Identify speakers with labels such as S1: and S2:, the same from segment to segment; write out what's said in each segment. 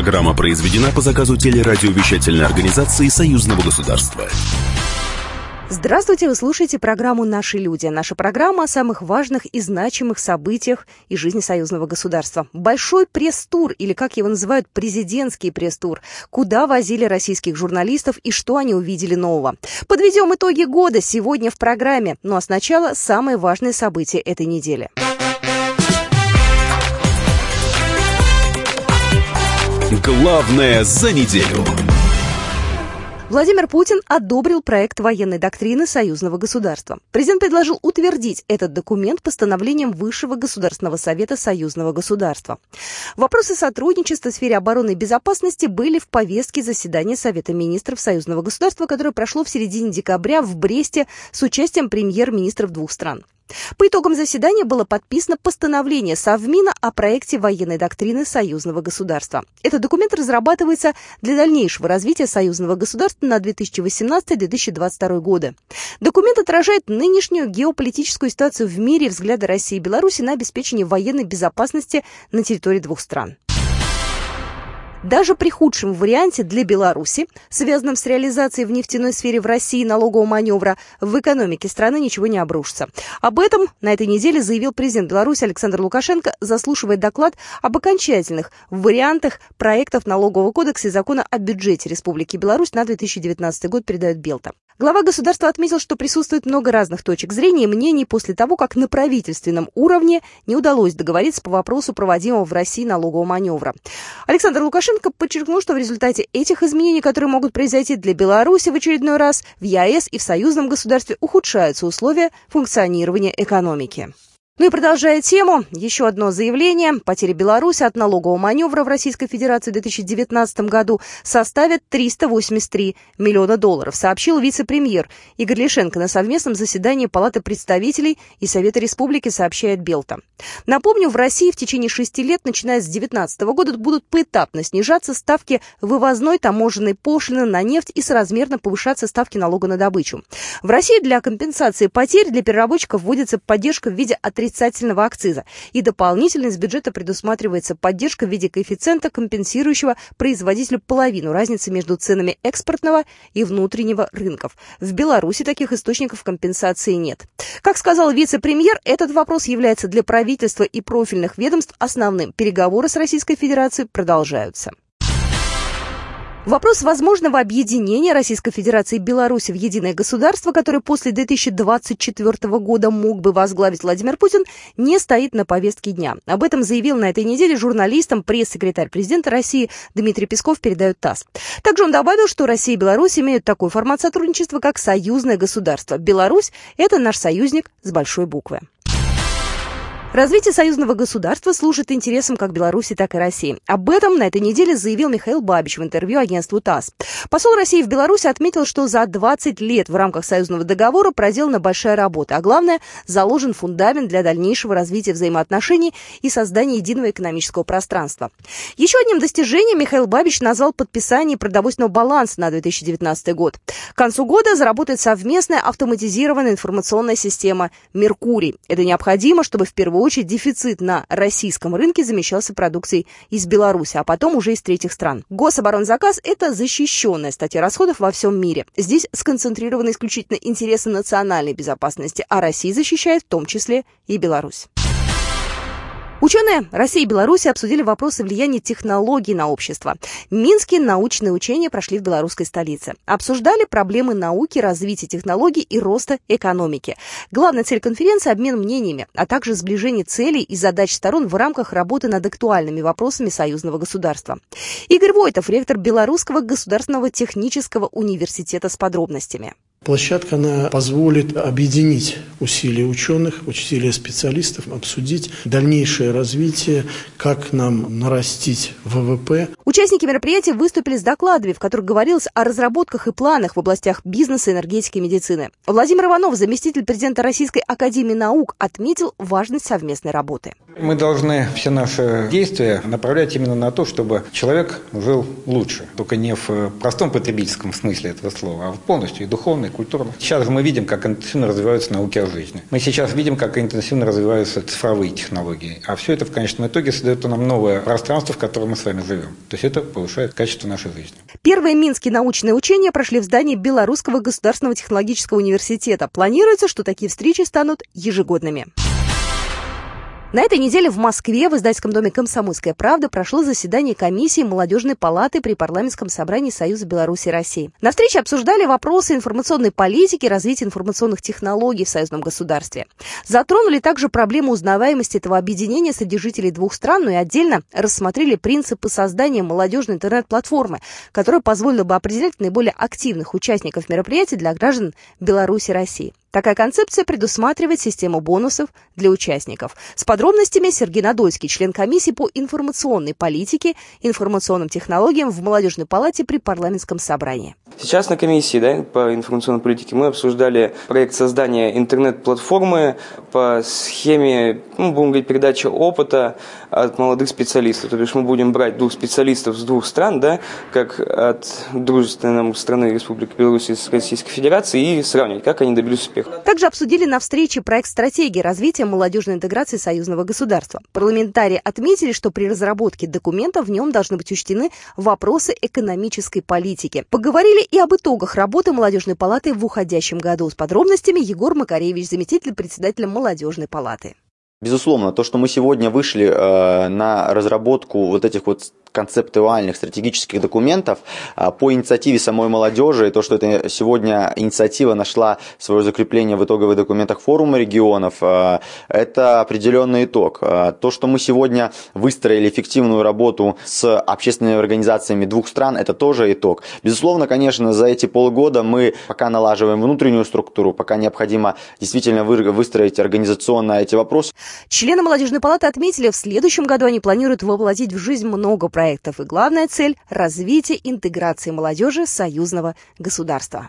S1: Программа произведена по заказу телерадиовещательной организации Союзного государства.
S2: Здравствуйте, вы слушаете программу «Наши люди». Наша программа о самых важных и значимых событиях из жизни союзного государства. Большой пресс-тур, или как его называют, президентский пресс-тур. Куда возили российских журналистов и что они увидели нового. Подведем итоги года сегодня в программе. Ну а сначала самые важные события этой недели.
S1: Главное за неделю.
S2: Владимир Путин одобрил проект военной доктрины союзного государства. Президент предложил утвердить этот документ постановлением Высшего государственного совета союзного государства. Вопросы сотрудничества в сфере обороны и безопасности были в повестке заседания Совета министров союзного государства, которое прошло в середине декабря в Бресте с участием премьер-министров двух стран. По итогам заседания было подписано постановление Совмина о проекте военной доктрины союзного государства. Этот документ разрабатывается для дальнейшего развития союзного государства на 2018-2022 годы. Документ отражает нынешнюю геополитическую ситуацию в мире взгляды России и Беларуси на обеспечение военной безопасности на территории двух стран. Даже при худшем варианте для Беларуси, связанном с реализацией в нефтяной сфере в России налогового маневра, в экономике страны ничего не обрушится. Об этом на этой неделе заявил президент Беларуси Александр Лукашенко, заслушивая доклад об окончательных вариантах проектов налогового кодекса и закона о бюджете Республики Беларусь на 2019 год, передает Белта. Глава государства отметил, что присутствует много разных точек зрения и мнений после того, как на правительственном уровне не удалось договориться по вопросу проводимого в России налогового маневра. Александр Лукашенко подчеркнул, что в результате этих изменений, которые могут произойти для Беларуси в очередной раз, в ЕАЭС и в союзном государстве ухудшаются условия функционирования экономики. Ну и продолжая тему, еще одно заявление. Потери Беларуси от налогового маневра в Российской Федерации в 2019 году составят 383 миллиона долларов, сообщил вице-премьер Игорь Лишенко на совместном заседании Палаты представителей и Совета Республики, сообщает Белта. Напомню, в России в течение шести лет, начиная с 2019 года, будут поэтапно снижаться ставки вывозной таможенной пошлины на нефть и соразмерно повышаться ставки налога на добычу. В России для компенсации потерь для переработчиков вводится поддержка в виде отрицательного отрицательного акциза. И дополнительно из бюджета предусматривается поддержка в виде коэффициента, компенсирующего производителю половину разницы между ценами экспортного и внутреннего рынков. В Беларуси таких источников компенсации нет. Как сказал вице-премьер, этот вопрос является для правительства и профильных ведомств основным. Переговоры с Российской Федерацией продолжаются. Вопрос возможного объединения Российской Федерации и Беларуси в единое государство, которое после 2024 года мог бы возглавить Владимир Путин, не стоит на повестке дня. Об этом заявил на этой неделе журналистам пресс-секретарь президента России Дмитрий Песков, передает ТАСС. Также он добавил, что Россия и Беларусь имеют такой формат сотрудничества, как союзное государство. Беларусь – это наш союзник с большой буквы. Развитие союзного государства служит интересам как Беларуси, так и России. Об этом на этой неделе заявил Михаил Бабич в интервью агентству ТАСС. Посол России в Беларуси отметил, что за 20 лет в рамках союзного договора проделана большая работа, а главное, заложен фундамент для дальнейшего развития взаимоотношений и создания единого экономического пространства. Еще одним достижением Михаил Бабич назвал подписание продовольственного баланса на 2019 год. К концу года заработает совместная автоматизированная информационная система «Меркурий». Это необходимо, чтобы в первую очередь дефицит на российском рынке замещался продукцией из Беларуси, а потом уже из третьих стран. Гособоронзаказ – это защищенная статья расходов во всем мире. Здесь сконцентрированы исключительно интересы национальной безопасности, а Россия защищает в том числе и Беларусь. Ученые России и Беларуси обсудили вопросы влияния технологий на общество. Минские научные учения прошли в белорусской столице. Обсуждали проблемы науки, развития технологий и роста экономики. Главная цель конференции – обмен мнениями, а также сближение целей и задач сторон в рамках работы над актуальными вопросами союзного государства. Игорь Войтов, ректор Белорусского государственного технического университета с подробностями.
S3: Площадка она позволит объединить усилия ученых, усилия специалистов, обсудить дальнейшее развитие, как нам нарастить ВВП.
S2: Участники мероприятия выступили с докладами, в которых говорилось о разработках и планах в областях бизнеса, энергетики и медицины. Владимир Иванов, заместитель президента Российской академии наук, отметил важность совместной работы.
S4: Мы должны все наши действия направлять именно на то, чтобы человек жил лучше. Только не в простом потребительском смысле этого слова, а в полностью и духовной, и культурной. Сейчас мы видим, как интенсивно развиваются науки о жизни. Мы сейчас видим, как интенсивно развиваются цифровые технологии. А все это в конечном итоге создает нам новое пространство, в котором мы с вами живем. То есть это повышает качество нашей жизни.
S2: Первые Минские научные учения прошли в здании Белорусского государственного технологического университета. Планируется, что такие встречи станут ежегодными. На этой неделе в Москве в издательском доме «Комсомольская правда» прошло заседание комиссии Молодежной палаты при парламентском собрании Союза Беларуси и России. На встрече обсуждали вопросы информационной политики развития информационных технологий в союзном государстве. Затронули также проблему узнаваемости этого объединения среди жителей двух стран, ну и отдельно рассмотрели принципы создания молодежной интернет-платформы, которая позволила бы определять наиболее активных участников мероприятий для граждан Беларуси и России. Такая концепция предусматривает систему бонусов для участников. С подробностями Сергей Надольский, член комиссии по информационной политике, информационным технологиям в Молодежной палате при парламентском собрании.
S5: Сейчас на комиссии да, по информационной политике мы обсуждали проект создания интернет-платформы по схеме, ну, будем говорить, передачи опыта от молодых специалистов. То есть мы будем брать двух специалистов с двух стран, да, как от дружественной нам страны Республики Беларусь с Российской Федерацией, и сравнивать, как они добились успеха
S2: успех. Также обсудили на встрече проект стратегии развития молодежной интеграции союзного государства. Парламентарии отметили, что при разработке документа в нем должны быть учтены вопросы экономической политики. Поговорили и об итогах работы молодежной палаты в уходящем году. С подробностями Егор Макаревич, заместитель председателя молодежной палаты.
S6: Безусловно, то, что мы сегодня вышли э, на разработку вот этих вот концептуальных стратегических документов а, по инициативе самой молодежи, и то, что это сегодня инициатива нашла свое закрепление в итоговых документах форума регионов, а, это определенный итог. А, то, что мы сегодня выстроили эффективную работу с общественными организациями двух стран, это тоже итог. Безусловно, конечно, за эти полгода мы пока налаживаем внутреннюю структуру, пока необходимо действительно выстроить организационно эти вопросы.
S2: Члены молодежной палаты отметили, в следующем году они планируют воплотить в жизнь много проектов проектов и главная цель – развитие интеграции молодежи союзного государства.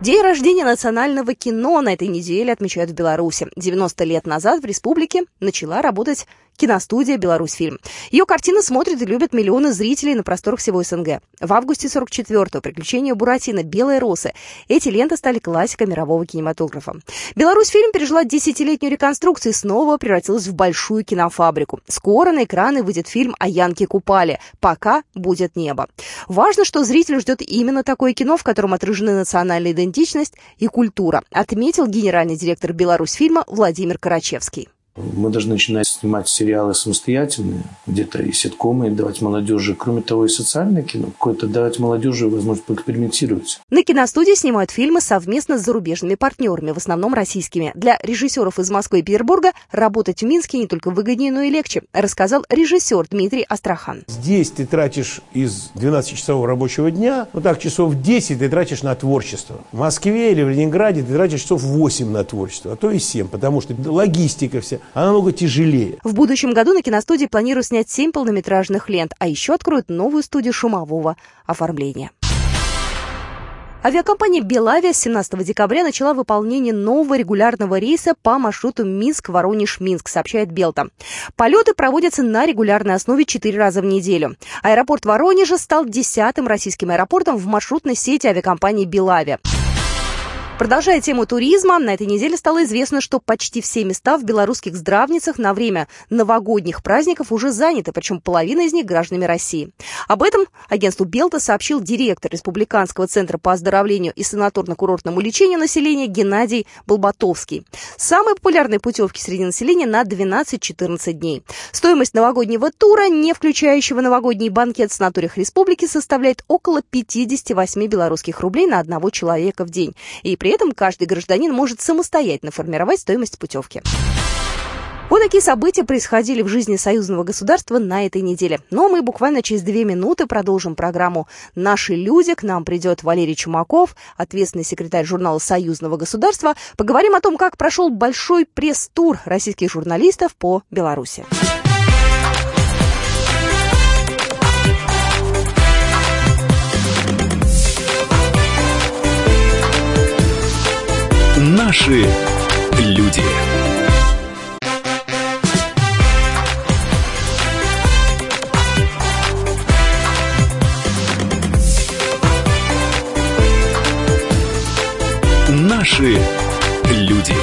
S2: День рождения национального кино на этой неделе отмечают в Беларуси. 90 лет назад в республике начала работать киностудия «Беларусьфильм». Ее картины смотрят и любят миллионы зрителей на просторах всего СНГ. В августе 44-го «Приключения Буратино», «Белые росы» эти ленты стали классикой мирового кинематографа. «Беларусьфильм» пережила десятилетнюю реконструкцию и снова превратилась в большую кинофабрику. Скоро на экраны выйдет фильм о Янке Купале «Пока будет небо». Важно, что зритель ждет именно такое кино, в котором отражены национальная идентичность и культура, отметил генеральный директор «Беларусьфильма» Владимир Карачевский.
S7: Мы должны начинать снимать сериалы самостоятельные, где-то и ситкомы, и давать молодежи, кроме того, и социальное кино, какое-то давать молодежи возможность поэкспериментировать.
S2: На киностудии снимают фильмы совместно с зарубежными партнерами, в основном российскими. Для режиссеров из Москвы и Петербурга работать в Минске не только выгоднее, но и легче, рассказал режиссер Дмитрий Астрахан.
S8: Здесь ты тратишь из 12-часового рабочего дня, ну так, часов 10 ты тратишь на творчество. В Москве или в Ленинграде ты тратишь часов 8 на творчество, а то и 7, потому что логистика вся она намного тяжелее.
S2: В будущем году на киностудии планируют снять семь полнометражных лент, а еще откроют новую студию шумового оформления. Авиакомпания «Белавия» с 17 декабря начала выполнение нового регулярного рейса по маршруту Минск-Воронеж-Минск, сообщает Белта. Полеты проводятся на регулярной основе 4 раза в неделю. Аэропорт Воронежа стал десятым российским аэропортом в маршрутной сети авиакомпании «Белавия». Продолжая тему туризма, на этой неделе стало известно, что почти все места в белорусских здравницах на время новогодних праздников уже заняты, причем половина из них гражданами России. Об этом агентству Белта сообщил директор Республиканского центра по оздоровлению и санаторно-курортному лечению населения Геннадий Болбатовский. Самые популярные путевки среди населения на 12-14 дней. Стоимость новогоднего тура, не включающего новогодний банкет в санаториях республики, составляет около 58 белорусских рублей на одного человека в день. И при при этом каждый гражданин может самостоятельно формировать стоимость путевки. Вот такие события происходили в жизни союзного государства на этой неделе. Но мы буквально через две минуты продолжим программу «Наши люди». К нам придет Валерий Чумаков, ответственный секретарь журнала «Союзного государства». Поговорим о том, как прошел большой пресс-тур российских журналистов по Беларуси.
S1: Наши люди. Наши люди.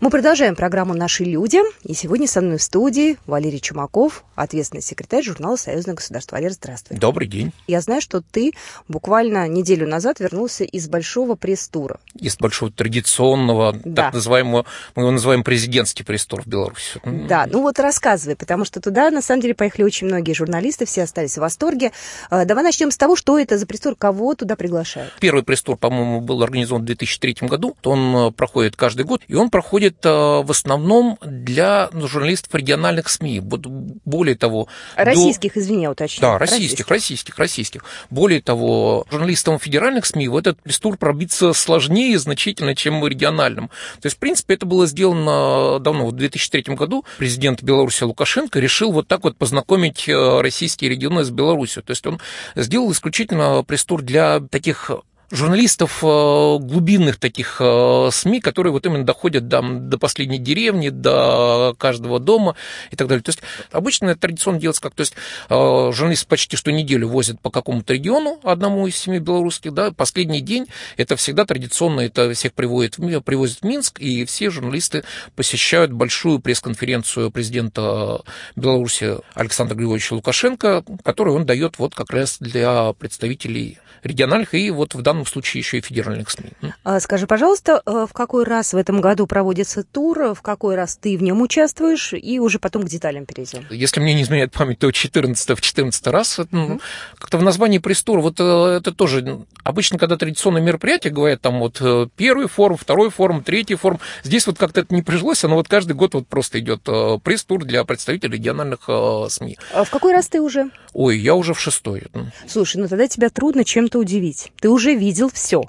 S2: Мы продолжаем программу «Наши люди». И сегодня со мной в студии Валерий Чумаков, ответственный секретарь журнала «Союзное государство». Валерий, здравствуй.
S9: Добрый день.
S2: Я знаю, что ты буквально неделю назад вернулся из большого пресс-тура.
S9: Из большого традиционного, да. так называемого, мы его называем президентский пресс-тур в Беларуси.
S2: Да, ну вот рассказывай, потому что туда, на самом деле, поехали очень многие журналисты, все остались в восторге. А, давай начнем с того, что это за пресс-тур, кого туда приглашают.
S9: Первый пресс-тур, по-моему, был организован в 2003 году. Он э, проходит каждый год, и он проходит э, в основном для журналистов региональных СМИ. Более того...
S2: Российских, до... извини, уточню.
S9: Да, российских, российских, российских. Более того, журналистам федеральных СМИ в этот пресс-тур пробиться сложнее значительно, чем региональным. То есть, в принципе, это было сделано давно, в 2003 году. Президент Беларуси Лукашенко решил вот так вот познакомить э, российские регионы с Беларусью. То есть он сделал исключительно пресс-тур для таких журналистов э, глубинных таких э, СМИ, которые вот именно доходят до, до последней деревни, до каждого дома и так далее. То есть обычно это традиционно делается как, то есть э, журналисты почти что неделю возят по какому-то региону, одному из семи белорусских, да, последний день это всегда традиционно, это всех приводит, привозят в Минск, и все журналисты посещают большую пресс-конференцию президента Беларуси Александра Григорьевича Лукашенко, которую он дает вот как раз для представителей региональных и вот в данном случае еще и федеральных СМИ.
S2: А скажи, пожалуйста, э, в какой раз в этом году проводится тур, в какой раз ты в нем участвуешь, и уже потом к деталям перейдем.
S9: Если мне не изменяет память, то 14 в 14 раз. Mm-hmm. Как-то в названии пресс-тур, вот э, это тоже обычно, когда традиционные мероприятия говорят, там вот э, первый форум, второй форум, третий форум, здесь вот как-то это не прижилось, оно вот каждый год вот просто идет пресс-тур для представителей региональных СМИ.
S2: А в какой раз ты уже?
S9: Ой, я уже в шестой.
S2: Слушай, ну тогда тебя трудно чем-то удивить. Ты уже видел все.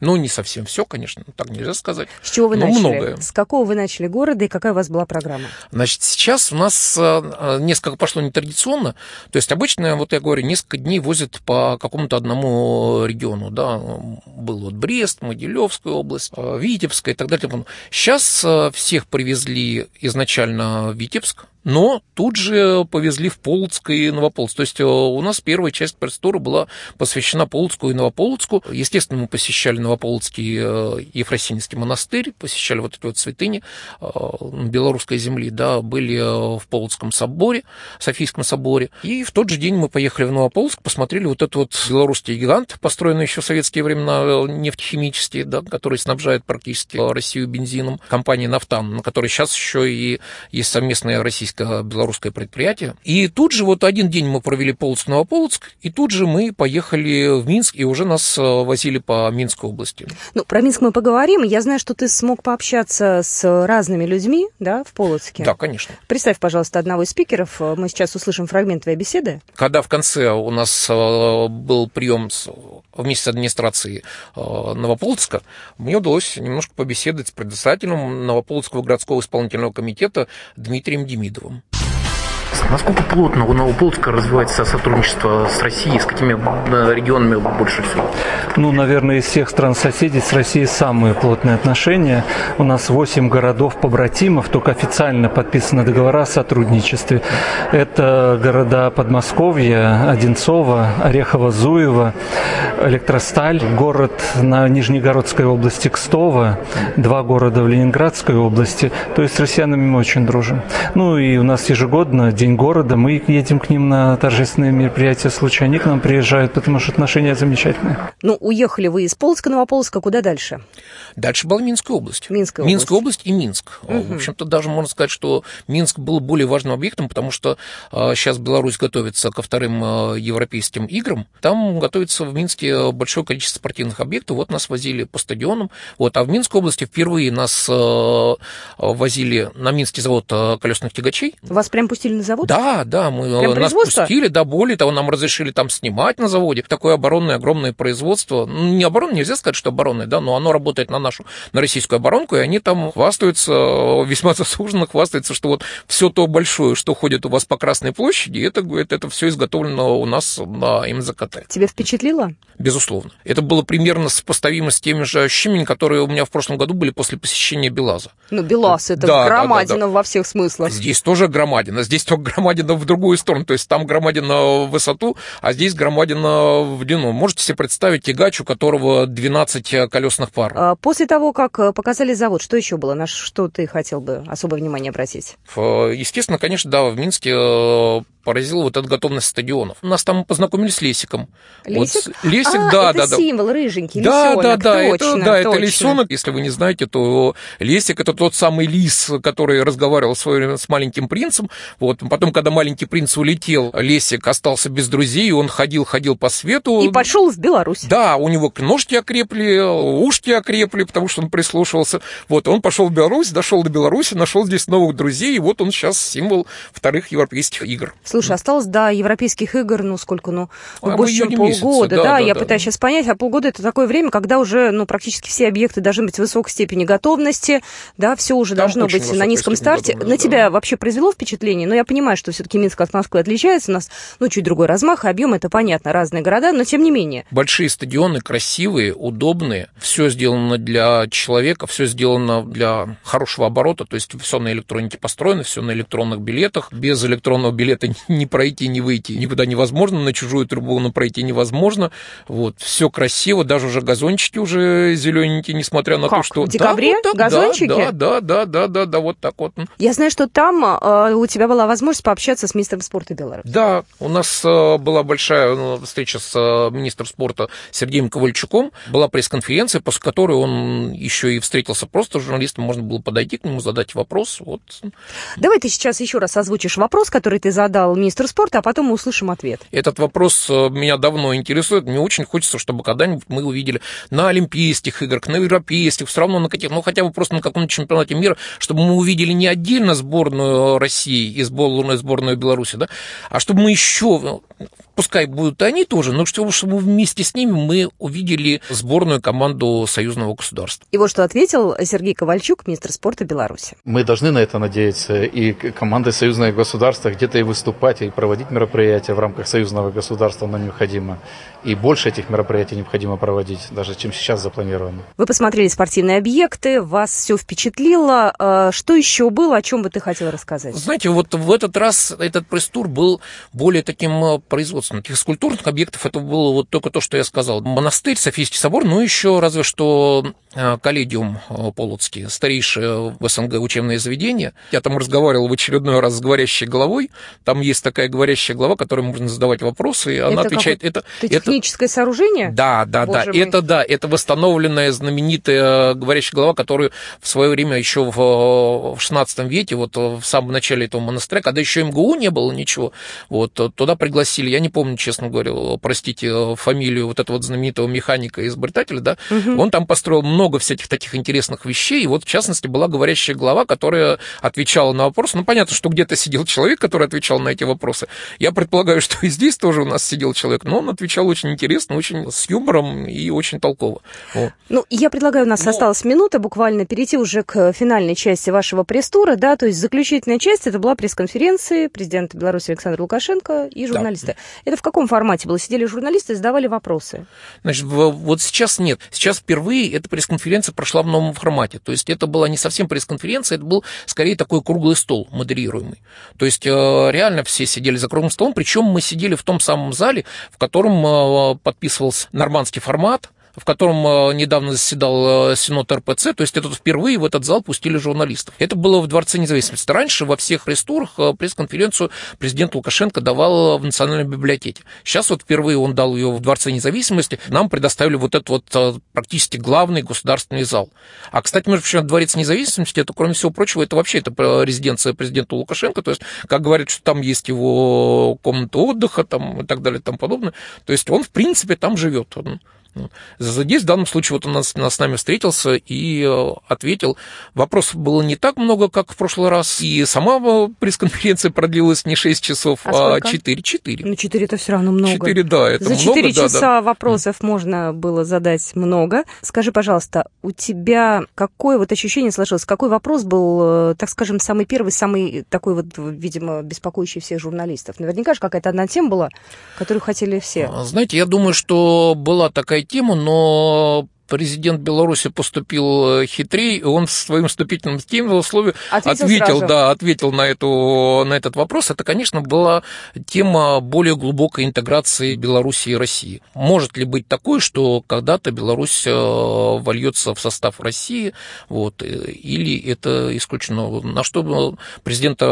S9: Ну, не совсем все, конечно, так нельзя сказать.
S2: С чего вы начали? Многое. С какого вы начали города и какая у вас была программа?
S9: Значит, сейчас у нас э, несколько пошло нетрадиционно. То есть обычно, вот я говорю, несколько дней возят по какому-то одному региону. Да? Был вот Брест, Могилевская область, э, Витебская и так далее. Сейчас э, всех привезли изначально в Витебск, но тут же повезли в Полоцк и Новополоцк. То есть э, у нас первая часть пресс-тура была посвящена Полоцку и Новополоцку. Естественно, мы посещали Новополоцкий э, Ефросинский монастырь, посещали вот эти вот святыни э, белорусской земли, да, были в Полоцком соборе, Софийском соборе. И в тот же день мы поехали в Новополоцк, посмотрели вот этот вот белорусский гигант, построенный еще в советские времена, нефтехимический, да, который снабжает практически Россию бензином, компания «Нафтан», на которой сейчас еще и есть совместная российская российско-белорусское предприятие. И тут же вот один день мы провели Полоцк-Новополоцк, и тут же мы поехали в Минск, и уже нас э, возили по Минской области.
S2: Ну, про Минск мы поговорим. Я знаю, что ты смог пообщаться с разными людьми, да, в Полоцке.
S9: Да, конечно.
S2: Представь, пожалуйста, одного из спикеров. Мы сейчас услышим фрагмент твоей беседы.
S9: Когда в конце у нас э, был прием вместе с администрацией э, Новополоцка, мне удалось немножко побеседовать с председателем Новополоцкого городского исполнительного комитета Дмитрием Демидовым. Publikum. Насколько плотно у Новополоцка развивается сотрудничество с Россией, с какими э, регионами больше всего?
S10: Ну, наверное, из всех стран соседей с Россией самые плотные отношения. У нас 8 городов-побратимов, только официально подписаны договора о сотрудничестве. Это города Подмосковья, Одинцово, Орехово, Зуево, Электросталь, город на Нижнегородской области Кстово, два города в Ленинградской области. То есть с россиянами мы очень дружим. Ну и у нас ежегодно День города, мы едем к ним на торжественные мероприятия случая, они к нам приезжают, потому что отношения замечательные.
S2: Ну, уехали вы из Полска, Новополоска, куда дальше?
S9: Дальше была Минская область.
S2: Минская,
S9: Минская область. область и Минск. Угу. В общем-то, даже можно сказать, что Минск был более важным объектом, потому что а, сейчас Беларусь готовится ко вторым а, европейским играм. Там готовится в Минске большое количество спортивных объектов. Вот нас возили по стадионам. Вот. А в Минской области впервые нас а, возили на Минский завод колесных тягачей.
S2: Вас прям пустили на завод?
S9: Да, да, мы Прям нас пустили, да, более того, нам разрешили там снимать на заводе. Такое оборонное огромное производство. Ну, не оборонное, нельзя сказать, что оборонное, да, но оно работает на нашу, на российскую оборонку, и они там хвастаются, весьма заслуженно хвастаются, что вот все то большое, что ходит у вас по Красной площади, это, говорит, это все изготовлено у нас на МЗКТ.
S2: Тебя впечатлило?
S9: Безусловно. Это было примерно сопоставимо с теми же ощущениями, которые у меня в прошлом году были после посещения Белаза.
S2: Ну, Белаз, это да, громадина да, да, да. во всех смыслах.
S9: Здесь тоже громадина, здесь тоже только громаден в другую сторону. То есть там громаден в высоту, а здесь громаден в длину. Можете себе представить тягач, у которого 12 колесных пар.
S2: А после того, как показали завод, что еще было? На что ты хотел бы особое внимание обратить?
S9: Естественно, конечно, да, в Минске поразила вот эта готовность стадионов. У нас там познакомились с Лесиком.
S2: Лесик?
S9: Вот, Лесик,
S2: а,
S9: да,
S2: это
S9: да, да.
S2: символ рыженький,
S9: да,
S2: лисенок,
S9: да, да,
S2: точно,
S9: это, да,
S2: точно.
S9: это лисенок. Если вы не знаете, то Лесик это тот самый лис, который разговаривал в свое время с маленьким принцем. Вот, потом, когда маленький принц улетел, Лесик остался без друзей, он ходил, ходил по свету.
S2: И пошел в Беларусь.
S9: Да, у него ножки окрепли, ушки окрепли, потому что он прислушивался. Вот, он пошел в Беларусь, дошел до Беларуси, нашел здесь новых друзей, и вот он сейчас символ вторых европейских игр.
S2: Слушай, осталось до европейских игр, ну сколько, ну, ну
S9: А,
S2: больше,
S9: в
S2: чем полгода,
S9: да,
S2: да,
S9: да,
S2: я
S9: да.
S2: пытаюсь сейчас понять, а полгода это такое время, когда уже, ну, практически все объекты должны быть в высокой степени готовности, да, все уже
S9: Там
S2: должно быть на низком старте. На
S9: готовности,
S2: тебя
S9: да.
S2: вообще произвело впечатление? Но я понимаю, что все-таки Минск от Москвы отличается, у нас, ну, чуть другой размах, и объем, это понятно, разные города, но тем не менее.
S9: Большие стадионы, красивые, удобные, все сделано для человека, все сделано для хорошего оборота, то есть все на электронике построено, все на электронных билетах. Без электронного билета не пройти, не выйти никуда невозможно, на чужую трибуну пройти невозможно. Вот, все красиво, даже уже газончики уже зелененькие, несмотря на
S2: Как?
S9: то, что...
S2: В декабре
S9: да, вот так,
S2: газончики?
S9: Да, да, да, да, да, да, вот так вот.
S2: Я знаю, что там э, у тебя была возможность пообщаться с министром спорта Беларуси.
S9: Да, у нас э, была большая ну, встреча с э, министром спорта Сергеем Ковальчуком. Была пресс-конференция, после которой он еще и встретился просто с журналистом. Можно было подойти к нему, задать вопрос. Вот.
S2: Давай ты сейчас еще раз озвучишь вопрос, который ты задал министру спорта, а потом мы услышим ответ.
S9: Этот вопрос э, меня давно интересует. Мне очень хочется, чтобы когда-нибудь мы увидели на Олимпийских играх, на Европейских, все равно на каких, ну хотя бы просто на каком-то чемпионате мира, чтобы мы увидели не отдельно сборную России и сборную, сборную Беларуси, да, а чтобы мы еще, пускай будут они тоже, но чтобы, чтобы вместе с ними мы увидели сборную команду союзного государства.
S2: И вот что ответил Сергей Ковальчук, министр спорта Беларуси.
S11: Мы должны на это надеяться, и команды союзного государства где-то и выступать, и проводить мероприятия в рамках союзного государства нам необходимо. И больше этих мероприятий необходимо проводить, даже чем сейчас запланировано.
S2: Вы посмотрели спортивные объекты, вас все впечатлило. Э, Что еще было, о чем бы ты хотел рассказать?
S9: Знаете, вот в этот раз этот пресс-тур был более таким производственным. Таких скульптурных объектов это было вот только то, что я сказал. Монастырь, Софийский собор, ну еще разве что коллегиум э, Полоцкий, старейшее в СНГ учебное заведение. Я там разговаривал в очередной раз с говорящей головой. Там есть такая говорящая голова, которой можно задавать вопросы, и она
S2: Это
S9: отвечает. Это,
S2: Это
S9: это,
S2: техническое сооружение?
S9: да, да,
S2: Боже
S9: да.
S2: мой.
S9: Это да, это восстановленная знаменитая э, говорящая голова, которую в свое время еще в, э, в 16 веке, вот э, в самом начале этого монастыря, когда еще МГУ не было ничего, вот э, туда пригласили, я не помню, честно говоря, э, простите, э, фамилию вот этого вот знаменитого механика и изобретателя, да,
S2: Мгм.
S9: он там построил много всяких таких интересных вещей, и вот в частности была говорящая голова, которая отвечала на вопросы. Ну, понятно, что где-то сидел человек, который отвечал на эти вопросы. Я предполагаю, что и здесь тоже у нас сидел человек, но он отвечал очень интересно, очень с юмором и очень толково. Вот.
S2: Ну, я предлагаю, у нас
S9: Ну.
S2: осталась минута буквально перейти уже к финальной части вашего пресс-тура, да, то есть заключительная часть, это была пресс-конференция президента Беларуси Александра Лукашенко и журналисты. Это в каком формате было? Сидели журналисты задавали вопросы?
S9: Значит, вот сейчас нет. Сейчас впервые эта пресс-конференция прошла в новом формате. То есть это была не совсем пресс-конференция, это был скорее такой круглый стол модерируемый. То есть э, реально все сидели за круглым столом, причем мы сидели в том самом зале, в котором э, подписывался нормандский формат, в котором э, недавно заседал э, Синод РПЦ, то есть это впервые в этот зал пустили журналистов. Это было в Дворце независимости. Раньше во всех пресс-турах э, пресс-конференцию президент Лукашенко давал в Национальной библиотеке. Сейчас вот впервые он дал ее в Дворце независимости. Нам предоставили вот этот вот практически главный государственный зал. А, кстати, между прочим, Дворец независимости, это, кроме всего прочего, это вообще это резиденция президента Лукашенко. То есть, как говорят, что там есть его комната отдыха там, и так далее и тому подобное. То есть он, в принципе, там живет. Здесь в данном случае вот он нас, нас с нами встретился и э, ответил. Вопросов было не так много, как в прошлый раз. И сама э, пресс-конференция продлилась не 6 часов,
S2: А
S9: а
S2: сколько?
S9: 4. 4.
S2: Ну, четыре это все равно много.
S9: 4, да, это
S2: За
S9: много,
S2: четыре
S9: да,
S2: часа
S9: да.
S2: вопросов можно было задать много. Скажи, пожалуйста, у тебя какое вот ощущение сложилось? Какой вопрос был, э, так скажем, самый первый, самый такой вот, видимо, беспокоящий всех журналистов? Наверняка же какая-то одна тема была, которую хотели все.
S9: А, Знаете, я думаю, что была такая тема, но президент Беларуси поступил э, хитрее, и он в своем вступительном слове
S2: ответил,
S9: ответил да, ответил на, эту, на этот вопрос. Это, конечно, была тема более глубокой интеграции Беларуси и России. Может ли быть такое, что когда-то Беларусь э, вольется в состав России, вот, э, или это исключено? На что президент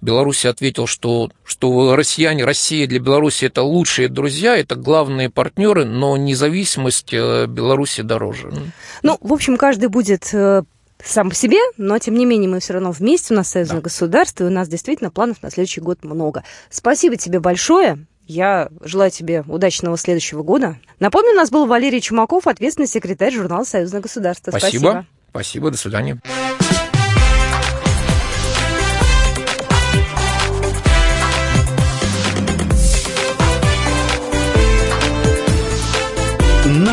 S9: Беларуси ответил, что, что россияне, Россия для Беларуси это лучшие друзья, это главные партнеры, но независимость Беларуси дороже.
S2: Ну, в общем, каждый будет э, сам по себе, но тем не менее мы все равно вместе, у нас союзное да. государство, и у нас действительно планов на следующий год много. Спасибо тебе большое. Я желаю тебе удачного следующего года. Напомню, у нас был Валерий Чумаков, ответственный секретарь журнала «Союзное государство».
S9: Спасибо. Спасибо. Спасибо. До свидания.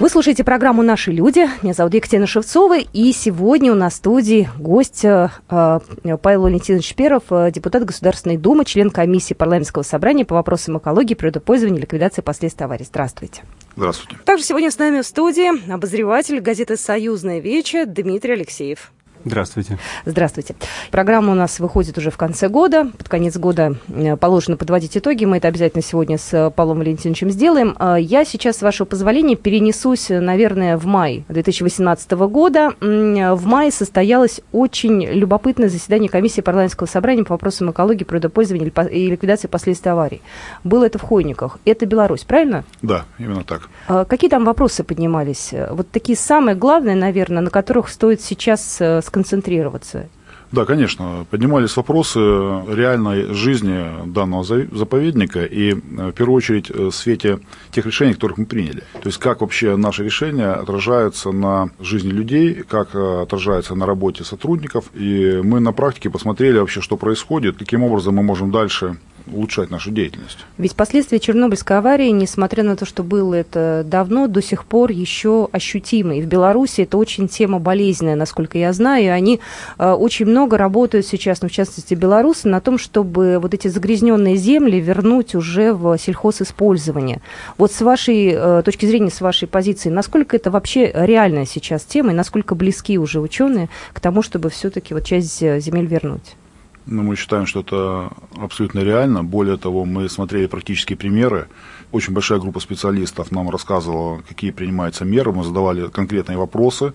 S2: Вы слушаете программу «Наши люди». Меня зовут Екатерина Шевцова. И сегодня у нас в студии гость э, э Павел Валентинович Перов, э, депутат Государственной Думы, член комиссии парламентского собрания по вопросам экологии, природопользования ликвидации последствий аварий. Здравствуйте.
S12: Здравствуйте.
S2: Также сегодня с нами в студии обозреватель газеты «Союзная веча» Дмитрий Алексеев.
S12: Здравствуйте.
S2: Здравствуйте. Программа у нас выходит уже в конце года. Под конец года э, положено подводить итоги. Мы это обязательно сегодня с Павлом Валентиновичем сделаем. А я сейчас, с вашего позволения, перенесусь, наверное, в май 2018 года. В мае состоялось очень любопытное заседание комиссии парламентского собрания по вопросам экологии, природопользования и ликвидации последствий аварий. Было это в Хойниках. Это Беларусь, правильно?
S12: Да, именно так.
S2: Какие там вопросы поднимались? Вот такие самые главные, наверное, на которых стоит сейчас э, сконцентрироваться?
S12: Да, конечно. Поднимались вопросы реальной жизни данного заповедника и, в первую очередь, в свете тех решений, которых мы приняли. То есть, как вообще наши решения отражаются на жизни людей, как отражаются на работе сотрудников. И мы на практике посмотрели вообще, что происходит, каким образом мы можем дальше улучшать нашу деятельность.
S2: Ведь последствия Чернобыльской аварии, несмотря на то, что было это давно, до сих пор еще ощутимы. И в Беларуси это очень тема болезненная, насколько я знаю. И они э, очень много работают сейчас, ну, в частности, белорусы, на том, чтобы вот эти загрязненные земли вернуть уже в сельхозиспользование. Вот с вашей э, точки зрения, с вашей позиции, насколько это вообще реальная сейчас тема, и насколько близки уже ученые к тому, чтобы все-таки вот часть земель вернуть?
S12: Но мы считаем, что это абсолютно реально. Более того, мы смотрели практические примеры. Очень большая группа специалистов нам рассказывала, какие принимаются меры. Мы задавали конкретные вопросы,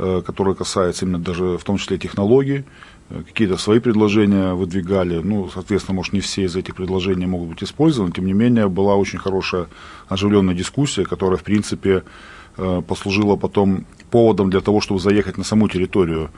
S12: э, которые касаются именно даже в том числе технологий. Э, какие-то свои предложения выдвигали. Ну, соответственно, может, не все из этих предложений могут быть использованы. Тем не менее, была очень хорошая оживленная дискуссия, которая, в принципе, э, послужила потом поводом для того, чтобы заехать на саму территорию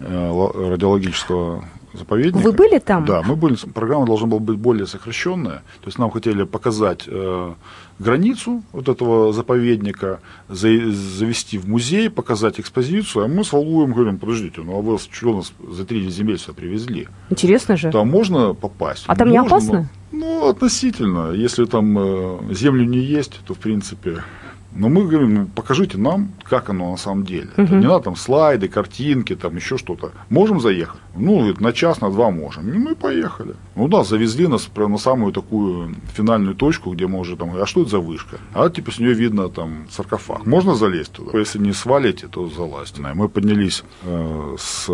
S12: радиологического заповедника.
S2: Вы были там?
S12: Да, мы были. Программа должна была быть более сокращенная. То есть нам хотели показать э, границу вот этого заповедника, за, завести в музей, показать экспозицию, а мы с Валуем говорим, подождите, ну а вы что нас за три земель сюда привезли?
S2: Интересно же.
S12: Там можно попасть?
S2: А там
S12: можно,
S2: не опасно?
S12: Ну, относительно. Если там э, землю не есть, то в принципе но мы говорим, ну, покажите нам, как оно на самом деле. Угу. Не надо там слайды, картинки, там еще что-то. Можем заехать? Ну, на час, на два можем. И мы поехали. Ну да, завезли нас прямо на самую такую финальную точку, где мы уже там, а что это за вышка? А типа с нее видно там саркофаг. Можно залезть туда? Если не свалите, то залазьте. Мы поднялись э, с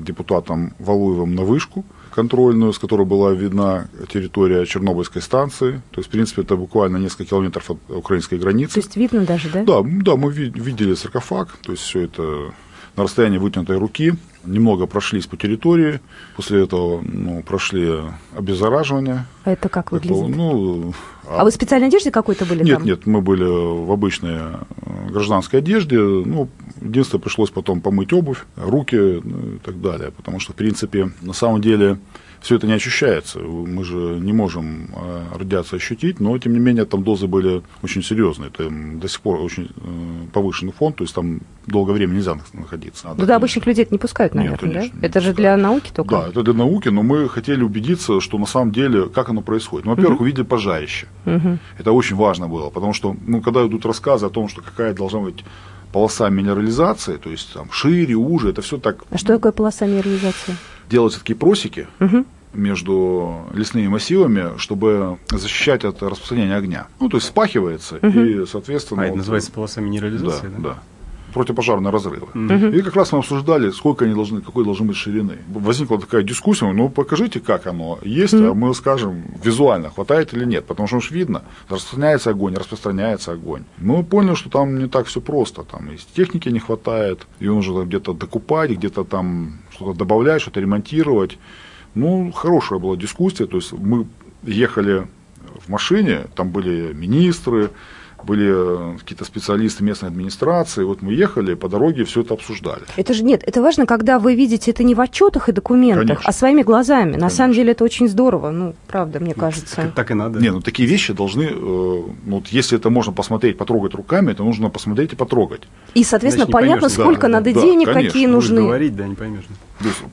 S12: депутатом Валуевым на вышку контрольную, с которой была видна территория Чернобыльской станции. То есть, в принципе, это буквально несколько километров от украинской границы.
S2: То есть видно даже, да?
S12: Да, да мы видели саркофаг, то есть все это на расстоянии вытянутой руки. Немного прошлись по территории, после этого ну, прошли обеззараживание.
S2: А это как выглядит? Это,
S12: ну,
S2: а... а вы в специальной одежде какой-то были
S12: нет,
S2: там?
S12: Нет, мы были в обычной э, гражданской одежде. Ну, единственное, пришлось потом помыть обувь, руки ну, и так далее. Потому что, в принципе, на самом деле все это не ощущается. Мы же не можем э, радиацию ощутить, но, тем не менее, там дозы были очень серьезные. Это до сих пор очень э, повышенный фон, то есть там долгое время нельзя находиться.
S2: Надо, Туда обычных людей не пускают, наверное, Нет, конечно, да? Это же для науки только?
S12: Да, это для науки, но мы хотели убедиться, что на самом деле, как оно происходит. Ну, во-первых, угу. увидели пожарище. Угу. Это очень важно было, потому что, ну, когда идут рассказы о том, что какая должна быть полоса минерализации, то есть там шире, уже, это все так.
S2: А что такое полоса минерализации?
S12: Делаются такие просеки угу. между лесными массивами, чтобы защищать от распространения огня. Ну, то есть спахивается, угу. и, соответственно.
S13: А это называется полоса минерализации,
S12: да? Да. да противопожарные разрывы. Угу. И как раз мы обсуждали, сколько они должны, какой должны быть ширины. Возникла такая дискуссия, ну покажите, как оно есть, угу. а мы скажем визуально, хватает или нет, потому что уж видно, распространяется огонь, распространяется огонь. Мы поняли, что там не так все просто, там и техники не хватает, ее нужно где-то докупать, где-то там что-то добавлять, что-то ремонтировать. Ну, хорошая была дискуссия, то есть мы ехали в машине, там были министры, были э, какие-то специалисты местной администрации. Вот мы ехали, по дороге все это обсуждали.
S2: Это же нет, это важно, когда вы видите это не в отчетах и документах, Конечно. а своими глазами. Конечно. На самом деле это очень здорово, ну, правда, мне кажется.
S13: Так, так и надо.
S12: Не, ну такие вещи должны, э, ну, вот если это можно посмотреть, потрогать руками, то нужно посмотреть и потрогать.
S2: И, соответственно, Значит, понятно, поймешь, сколько да, надо да, денег, конечно. какие нужны.
S13: говорить, да, не поймешь.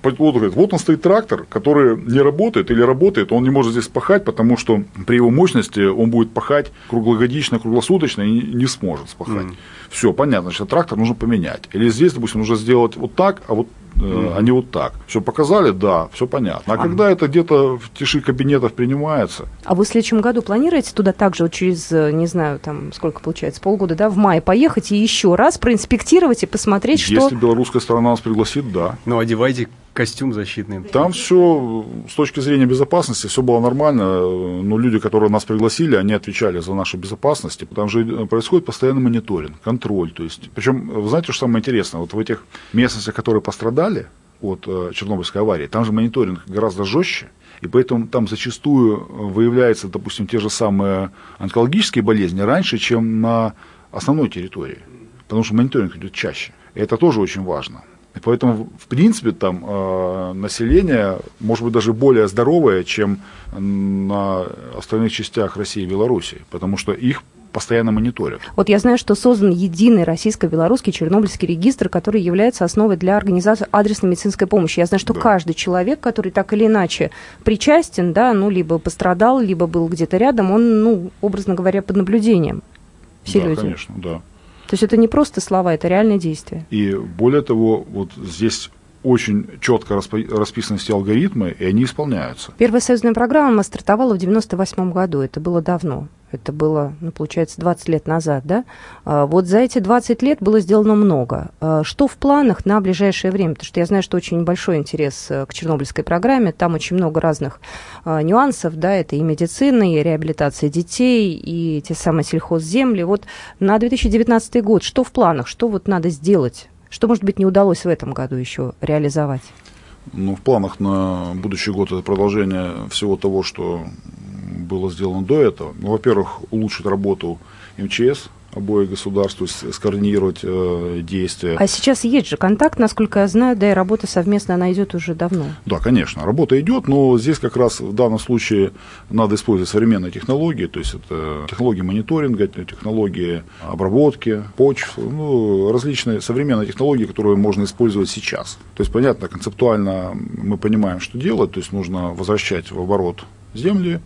S12: Вот, говорит, вот он стоит трактор, который не работает или работает, он не может здесь пахать, потому что при его мощности он будет пахать круглогодично, круглосуточно и не сможет спахать. Mm. Все, понятно, значит, трактор нужно поменять. Или здесь, допустим, нужно сделать вот так, а вот mm. а не вот так. Все показали, да, все понятно. А, а когда это где-то в тиши кабинетов принимается.
S2: А вы в следующем году планируете туда также вот через, э, не знаю, там сколько получается, полгода, да, в мае поехать и еще раз проинспектировать и посмотреть,
S12: Если что. Если белорусская сторона нас пригласит, да.
S13: Ну, одевайте костюм защитный.
S12: Там все с точки зрения безопасности все было нормально. Но люди, которые нас пригласили, они отвечали за нашу безопасность. Там же происходит постоянный мониторинг, контроль. То есть, причем, вы знаете, что самое интересное? Вот в этих местностях, которые пострадали от э, Чернобыльской аварии, там же мониторинг гораздо жестче. И поэтому там зачастую выявляются, допустим, те же самые онкологические болезни раньше, чем на основной территории. Потому что мониторинг идет чаще. И это тоже очень важно. И поэтому, в принципе, там э, население может быть даже более здоровое, чем на остальных частях России и Беларуси, потому что их постоянно мониторят.
S2: Вот я знаю, что создан единый российско-белорусский чернобыльский регистр, который является основой для организации адресной медицинской помощи. Я знаю, что да. каждый человек, который так или иначе причастен, да, ну, либо пострадал, либо был где-то рядом, он, ну, образно говоря, под наблюдением. Все
S12: да,
S2: люди.
S12: конечно, да.
S2: То есть это не просто слова, это реальное действие.
S12: И более того, вот здесь очень четко расписаны все алгоритмы, и они исполняются.
S2: Первая союзная программа стартовала в 1998 году, это было давно. Это было, ну, получается, 20 лет назад, да? А, вот за эти 20 лет было сделано много. А, что в планах на ближайшее время? Потому что я знаю, что очень большой интерес э, к Чернобыльской программе. Там очень много разных а, нюансов, да, это и медицина, и реабилитация детей, и те самые сельхозземли. Вот на 2019 год что в планах? Что вот надо сделать? Что, может быть, не удалось в этом году еще реализовать?
S12: Ну, в планах на будущий год это продолжение всего того, что было сделано до этого. Ну, во-первых, улучшить работу МЧС, обоих государств, то есть скоординировать э, действия.
S2: А сейчас есть же контакт, насколько я знаю, да и работа совместно, она идет уже давно.
S12: Да, конечно, работа идет, но здесь как раз в данном случае надо использовать современные технологии, то есть это технологии мониторинга, технологии обработки почв, ну, различные современные технологии, которые можно использовать сейчас. То есть, понятно, концептуально мы понимаем, что делать, то есть нужно возвращать в оборот земли,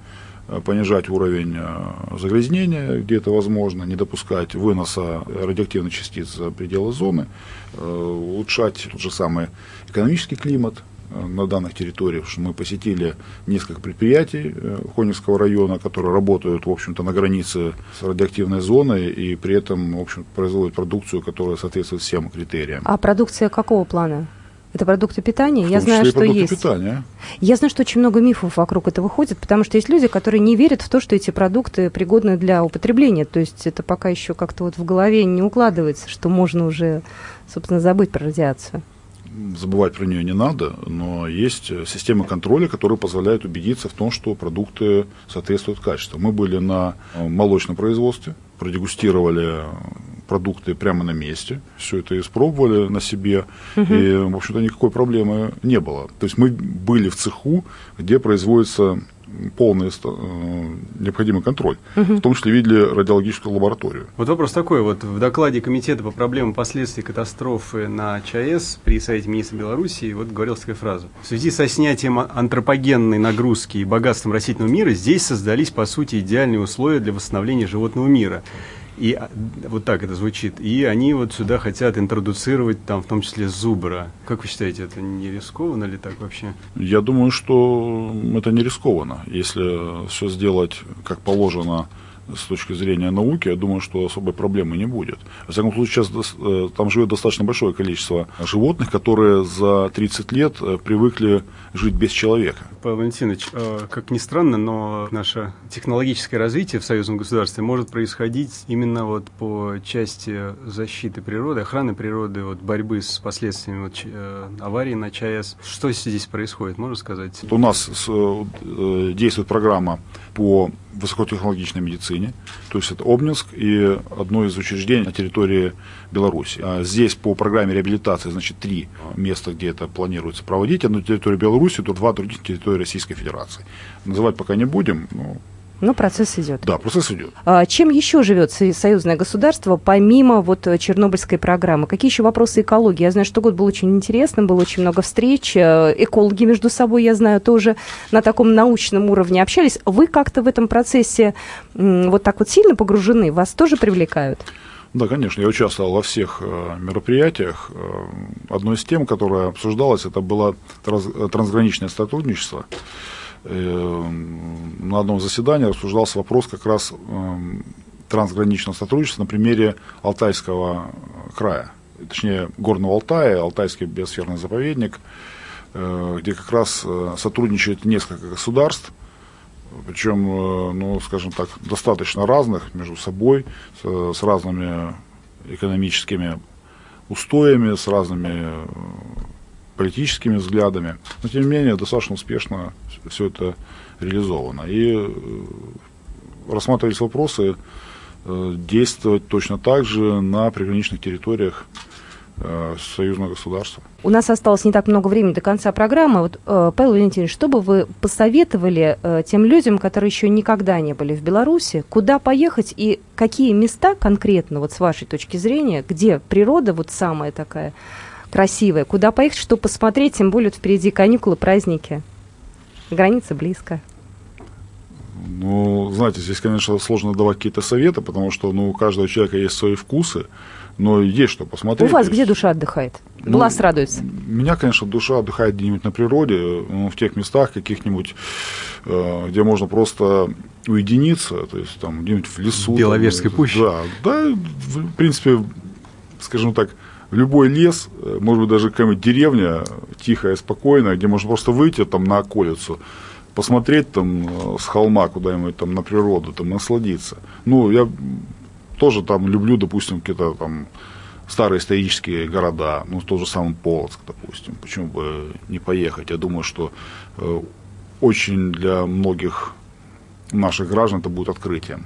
S12: понижать уровень э, загрязнения, где это возможно, не допускать выноса радиоактивных частиц за пределы зоны, э, улучшать тот же самый экономический климат на данных территориях, что мы посетили несколько предприятий Хоневского района, которые работают, в общем-то, на границе с радиоактивной зоной и при этом, в общем производят продукцию, которая соответствует всем критериям.
S2: А продукция какого плана? Это продукты питания. В Я знаю, что есть.
S12: Питания.
S2: Я знаю, что очень много мифов вокруг этого ходит, потому что есть люди, которые не верят в то, что эти продукты пригодны для употребления. То есть это пока еще как-то вот в голове не укладывается, что можно уже, собственно, забыть про радиацию.
S12: Забывать про нее не надо, но есть система контроля, которая позволяет убедиться в том, что продукты соответствуют качеству. Мы были на молочном производстве, продегустировали продукты прямо на месте, все это испробовали на себе, и, в общем-то, никакой проблемы не было. То есть мы были в цеху, где производится полный э, необходимый контроль. Угу. В том числе видели радиологическую лабораторию.
S13: Вот вопрос такой. Вот в докладе Комитета по проблемам последствий катастрофы на ЧАЭС при Совете министра Беларуси вот говорилась такая фраза. В связи со снятием антропогенной нагрузки и богатством растительного мира здесь создались, по сути, идеальные условия для восстановления животного мира. И а, вот так это звучит. И они вот сюда хотят интродуцировать там в том числе зубра. Как вы считаете, это не рискованно ли так вообще?
S12: Я думаю, что это не рискованно. Если все сделать как положено с точки зрения науки, я думаю, что особой проблемы не будет. Во всяком случае, сейчас э, там живет достаточно большое количество животных, которые за 30 лет э, привыкли жить без человека.
S13: Павел Валентинович, э, как ни странно, но наше технологическое развитие в союзном государстве может происходить именно вот по части защиты природы, охраны природы, вот борьбы с последствиями вот, аварии на ЧАЭС. Что здесь происходит, можно сказать?
S12: У нас действует программа по высокотехнологичной медицине, то есть это Обнинск и одно из учреждений на территории Беларуси. А здесь по программе реабилитации, значит, три места, где это планируется проводить, одно на территории Беларуси, то два других на территории Российской Федерации. Называть пока не будем, но
S2: но процесс идет.
S12: Да, процесс идет.
S2: А, чем еще живет союзное государство, помимо вот э, Чернобыльской программы? Какие еще вопросы экологии? Я знаю, что год был очень интересным, было очень много встреч. Э, экологи между собой, я знаю, тоже на таком научном уровне общались. Вы как-то в этом процессе вот так вот сильно погружены? Вас тоже привлекают?
S12: Да, конечно, я участвовал во всех э, мероприятиях. Одной из тем, которая обсуждалась, это было трансграничное сотрудничество. Эм, на одном заседании обсуждался вопрос как раз эм, трансграничного сотрудничества на примере Алтайского края, точнее Горного Алтая, Алтайский биосферный заповедник, э, где как раз э, сотрудничает несколько государств, причем, э, ну, скажем так, достаточно разных между собой, с, с разными экономическими устоями, с разными политическими взглядами, но тем не менее достаточно успешно все это реализовано. И э, рассматривались вопросы э, действовать точно так же на приграничных территориях э, союзного государства.
S2: У нас осталось не так много времени до конца программы. Вот, Павел Валентинович, что бы вы посоветовали тем людям, которые еще никогда не были в Беларуси, куда поехать и какие места конкретно, вот с вашей точки зрения, где природа вот самая такая красивое. Куда поехать, что посмотреть, тем более впереди каникулы, праздники. Граница близко.
S12: Ну, знаете, здесь, конечно, сложно давать какие-то советы, потому что ну, у каждого человека есть свои вкусы, но есть что посмотреть.
S2: У вас где душа отдыхает? Ну, Глаз радуется?
S12: Меня, конечно, душа отдыхает где-нибудь на природе, ну, в тех местах каких-нибудь, э, где можно просто уединиться, то есть там где-нибудь в лесу.
S13: Беловежской пуще?
S12: Да, да, в принципе, скажем так, любой лес, э, может быть, даже какая-нибудь деревня тихая, спокойная, где можно просто выйти там на околицу, посмотреть там э, с холма куда-нибудь там на природу, там насладиться. Ну, я тоже там люблю, допустим, какие-то там старые исторические города, ну, тот же самый Полоцк, допустим, почему бы не поехать. Я думаю, что э, очень для многих наших граждан это будет открытием.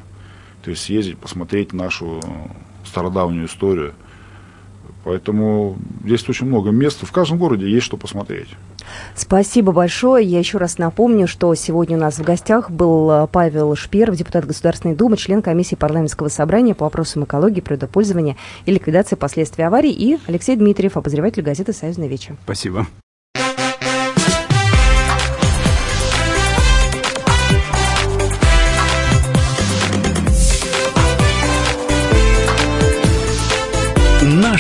S12: То есть съездить, посмотреть нашу стародавнюю историю – Поэтому здесь очень много мест. В каждом городе есть что посмотреть.
S2: Спасибо большое. Я еще раз напомню, что сегодня у нас в гостях был э, Павел Шперов, депутат Государственной Думы, член комиссии парламентского собрания по вопросам экологии, природопользования и ликвидации последствий аварий, и Алексей Дмитриев, обозреватель газеты «Союзный вечер».
S13: Спасибо.